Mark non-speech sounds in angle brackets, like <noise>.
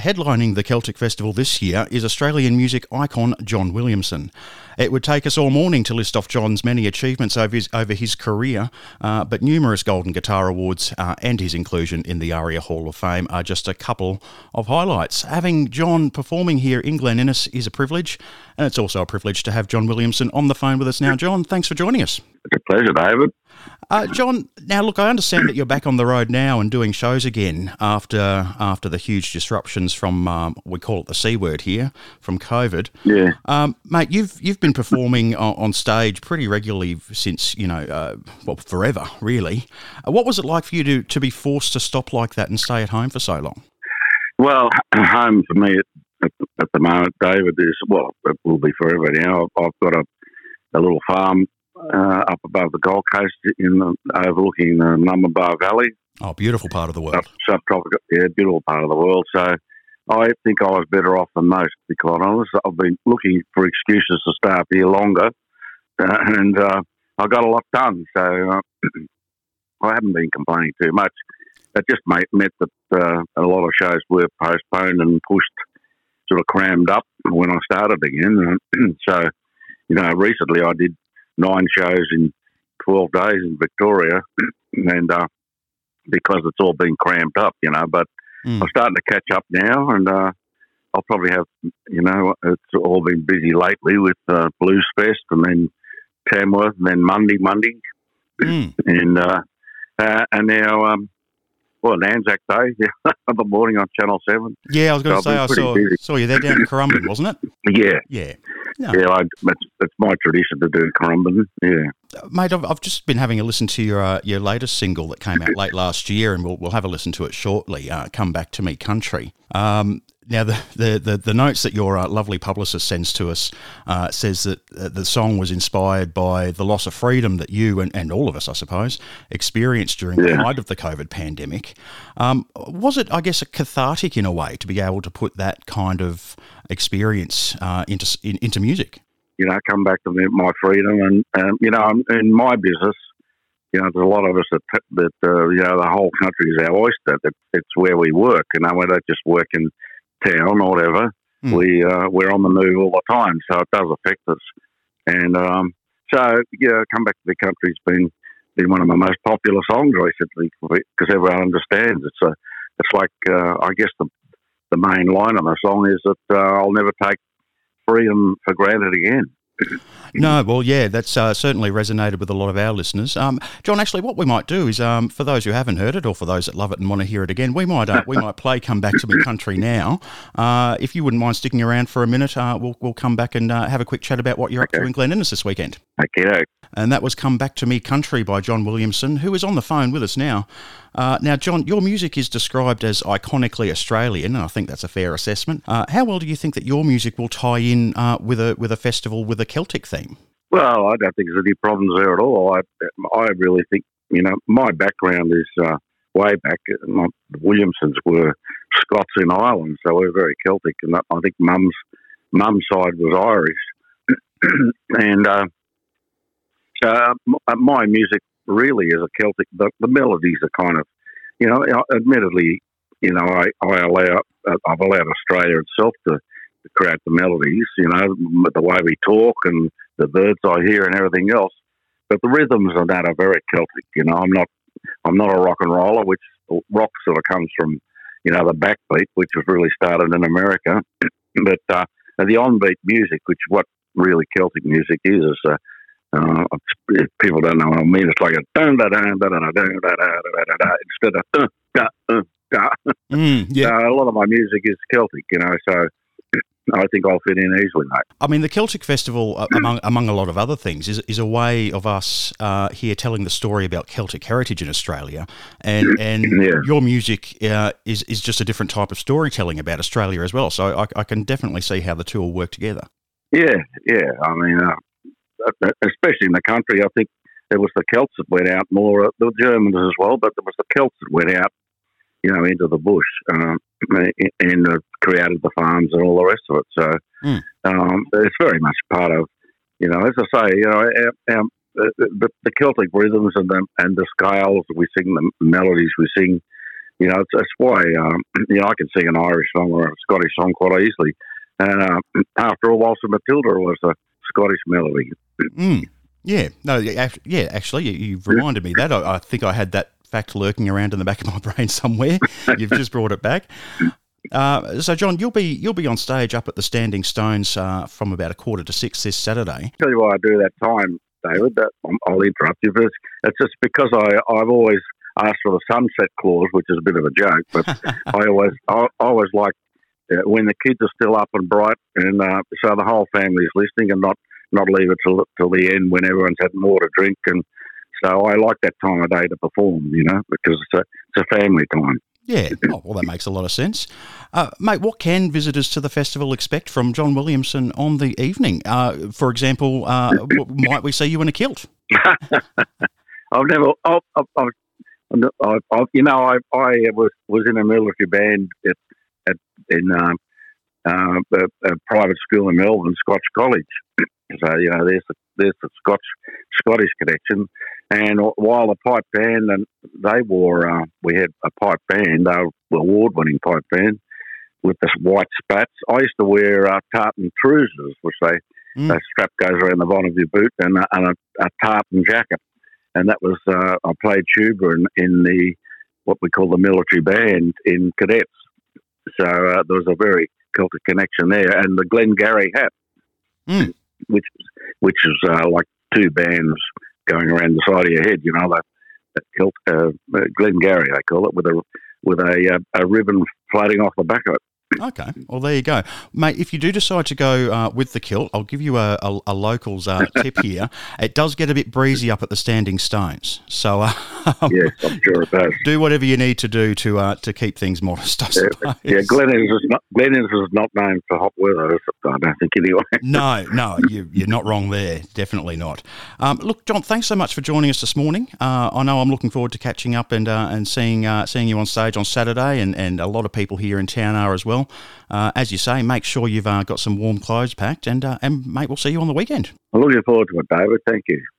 Headlining the Celtic Festival this year is Australian music icon John Williamson. It would take us all morning to list off John's many achievements over his, over his career, uh, but numerous Golden Guitar Awards uh, and his inclusion in the ARIA Hall of Fame are just a couple of highlights. Having John performing here in Glen Innes is a privilege, and it's also a privilege to have John Williamson on the phone with us now. John, thanks for joining us. It's a pleasure, David. Uh, John, now look, I understand that you're back on the road now and doing shows again after after the huge disruptions from um, we call it the c word here from COVID. Yeah, um, mate, you've you've been performing on, on stage pretty regularly since you know, uh, well, forever, really. Uh, what was it like for you to to be forced to stop like that and stay at home for so long? Well, <clears throat> home for me at, the moment, David, is well, it will be forever now. I've got a a little farm uh, up above the Gold Coast in the, overlooking the Numinbah Valley. Oh, beautiful part of the world. subtropical, yeah, beautiful part of the world. So I think I was better off than most, to be quite honest. I've been looking for excuses to stay up here longer, uh, and uh, I got a lot done. So uh, <clears throat> I haven't been complaining too much. It just made, meant that uh, a lot of shows were postponed and pushed, sort of crammed up when I started again. <clears throat> so, you know, recently I did nine shows in 12 days in Victoria, <clears throat> and uh, because it's all been crammed up, you know. But mm. I'm starting to catch up now, and uh, I'll probably have, you know, it's all been busy lately with uh, Blues Fest and then Tamworth and then Monday, Monday, mm. and uh, uh, and now. Um, well, an Anzac Day, <laughs> yeah, the morning on Channel 7. Yeah, I was going so to say, I saw, saw you there down in Currumbin, wasn't it? Yeah. Yeah. No. Yeah, I, it's, it's my tradition to do Currumbin. Yeah, mate. I've, I've just been having a listen to your uh, your latest single that came out <laughs> late last year, and we'll we'll have a listen to it shortly. Uh, Come back to me, country. Um, now, the, the, the, the, notes that your uh, lovely publicist sends to us uh, says that uh, the song was inspired by the loss of freedom that you and, and all of us, I suppose, experienced during yeah. the height of the COVID pandemic. Um, was it, I guess, a cathartic in a way to be able to put that kind of experience uh, into in, into music? You know, come back to my freedom, and um, you know, in my business, you know, there's a lot of us that that uh, you know the whole country is our oyster. That it's where we work, and you know, we don't just work in town or whatever. Mm. We uh, we're on the move all the time, so it does affect us. And um, so, yeah, come back to the country's been been one of my most popular songs recently because everyone understands it's a it's like uh, I guess the the main line of the song is that uh, I'll never take freedom for granted again. No, well, yeah, that's uh, certainly resonated with a lot of our listeners. Um, John, actually, what we might do is, um, for those who haven't heard it, or for those that love it and want to hear it again, we might uh, we might play "Come Back to Me Country" now. Uh, if you wouldn't mind sticking around for a minute, uh, we'll we'll come back and uh, have a quick chat about what you're okay. up to in Glen Innes this weekend. Okay. And that was "Come Back to Me Country" by John Williamson, who is on the phone with us now. Uh, now, John, your music is described as iconically Australian, and I think that's a fair assessment. how well do you think that your music will tie in with a with a festival with a Celtic theme? Well, I don't think there's any problems there at all. I, I really think, you know, my background is uh, way back. My Williamsons were Scots in Ireland, so we're very Celtic, and I think Mum's Mum's side was Irish, <clears throat> and uh, uh, my music really is a Celtic. The, the melodies are kind of, you know, admittedly, you know, I, I allow I've allowed Australia itself to, to create the melodies, you know, the way we talk and the birds I hear and everything else. But the rhythms on that are very Celtic. You know, I'm not I'm not a rock and roller, which rock sort of comes from you know the backbeat, which was really started in America. <clears throat> but uh, the onbeat music, which what really Celtic music is, is uh, uh, if people don't know what I mean, it's like a dun da da da da da da da da instead of uh, da, uh, da. Mm, yeah. Uh, a lot of my music is Celtic, you know, so I think I'll fit in easily, mate. I mean, the Celtic Festival, uh, among among a lot of other things, is is a way of us uh, here telling the story about Celtic heritage in Australia, and and yeah. your music uh, is is just a different type of storytelling about Australia as well. So I, I, can definitely see how the two will work together. Yeah, yeah. I mean, uh, especially in the country, I think it was the Celts that went out more, uh, the Germans as well, but it was the Celts that went out you know, into the bush um, and uh, created the farms and all the rest of it. So mm. um, it's very much part of, you know, as I say, you know, our, our, the, the, Celtic rhythms and the, and the scales we sing, the melodies we sing, you know, it's, that's why um, you know I can sing an Irish song or a Scottish song quite easily. And uh, after all, of Matilda was a Scottish melody. Mm. Yeah, no, yeah, actually, you've reminded me that. I, I think I had that fact lurking around in the back of my <laughs> brain somewhere. You've just brought it back. Uh, so, John, you'll be you'll be on stage up at the Standing Stones uh, from about a quarter to six this Saturday. Tell you why I do that time, David. That I'll interrupt you, but it's just because I I've always asked for the sunset clause, which is a bit of a joke, but <laughs> I always I, always like when the kids are still up and bright, and uh, so the whole family is listening, and not not leave it till till the end when everyone's had more to drink and so I like that time of day to perform, you know, because it's a, it's a family time. Yeah, oh, well, that makes a lot of sense. Uh, mate, what can visitors to the festival expect from John Williamson on the evening? Uh, for example, uh, might we see you in a kilt? <laughs> I've never, I've, I've, I've, you know, I, I was, was in a military band at in um, uh, a, a, private school in Melbourne, Scotch College. <clears throat> so you know, there's the, there's the Scotch Scottish connection. And while the pipe band, and they wore, uh, we had a pipe band, they were award-winning pipe band with the white spats. I used to wear uh, tartan trousers, which they mm. strap goes around the bottom of your boot, and, uh, and a, a, tartan jacket. And that was uh, I played tuba in, in, the what we call the military band in cadets. So uh, there was a very Celtic connection there, and the Glengarry hat, mm. which which is uh, like two bands going around the side of your head. You know, that, that kilt, uh, Glengarry, they call it, with a with a uh, a ribbon floating off the back of it. Okay, well there you go, mate. If you do decide to go uh, with the kilt, I'll give you a, a, a locals uh, tip here. <laughs> It does get a bit breezy up at the Standing Stones, so uh, yes, I'm sure it does. Do whatever you need to do to uh, to keep things modest. I suppose. Yeah, yeah Glen Innes not Glen Innes not known for hot weather. I don't think anyway. <laughs> no, no, you, are not wrong there. Definitely not. Um, look, John, thanks so much for joining us this morning. Uh, I know I'm looking forward to catching up and uh, and seeing seeing you on stage on Saturday, and, and a lot of people here in town are as well. Uh, as you say, make sure you've uh, got some warm clothes packed, and uh, and mate, we'll see you on the weekend. I'm looking forward to it, David. Thank you.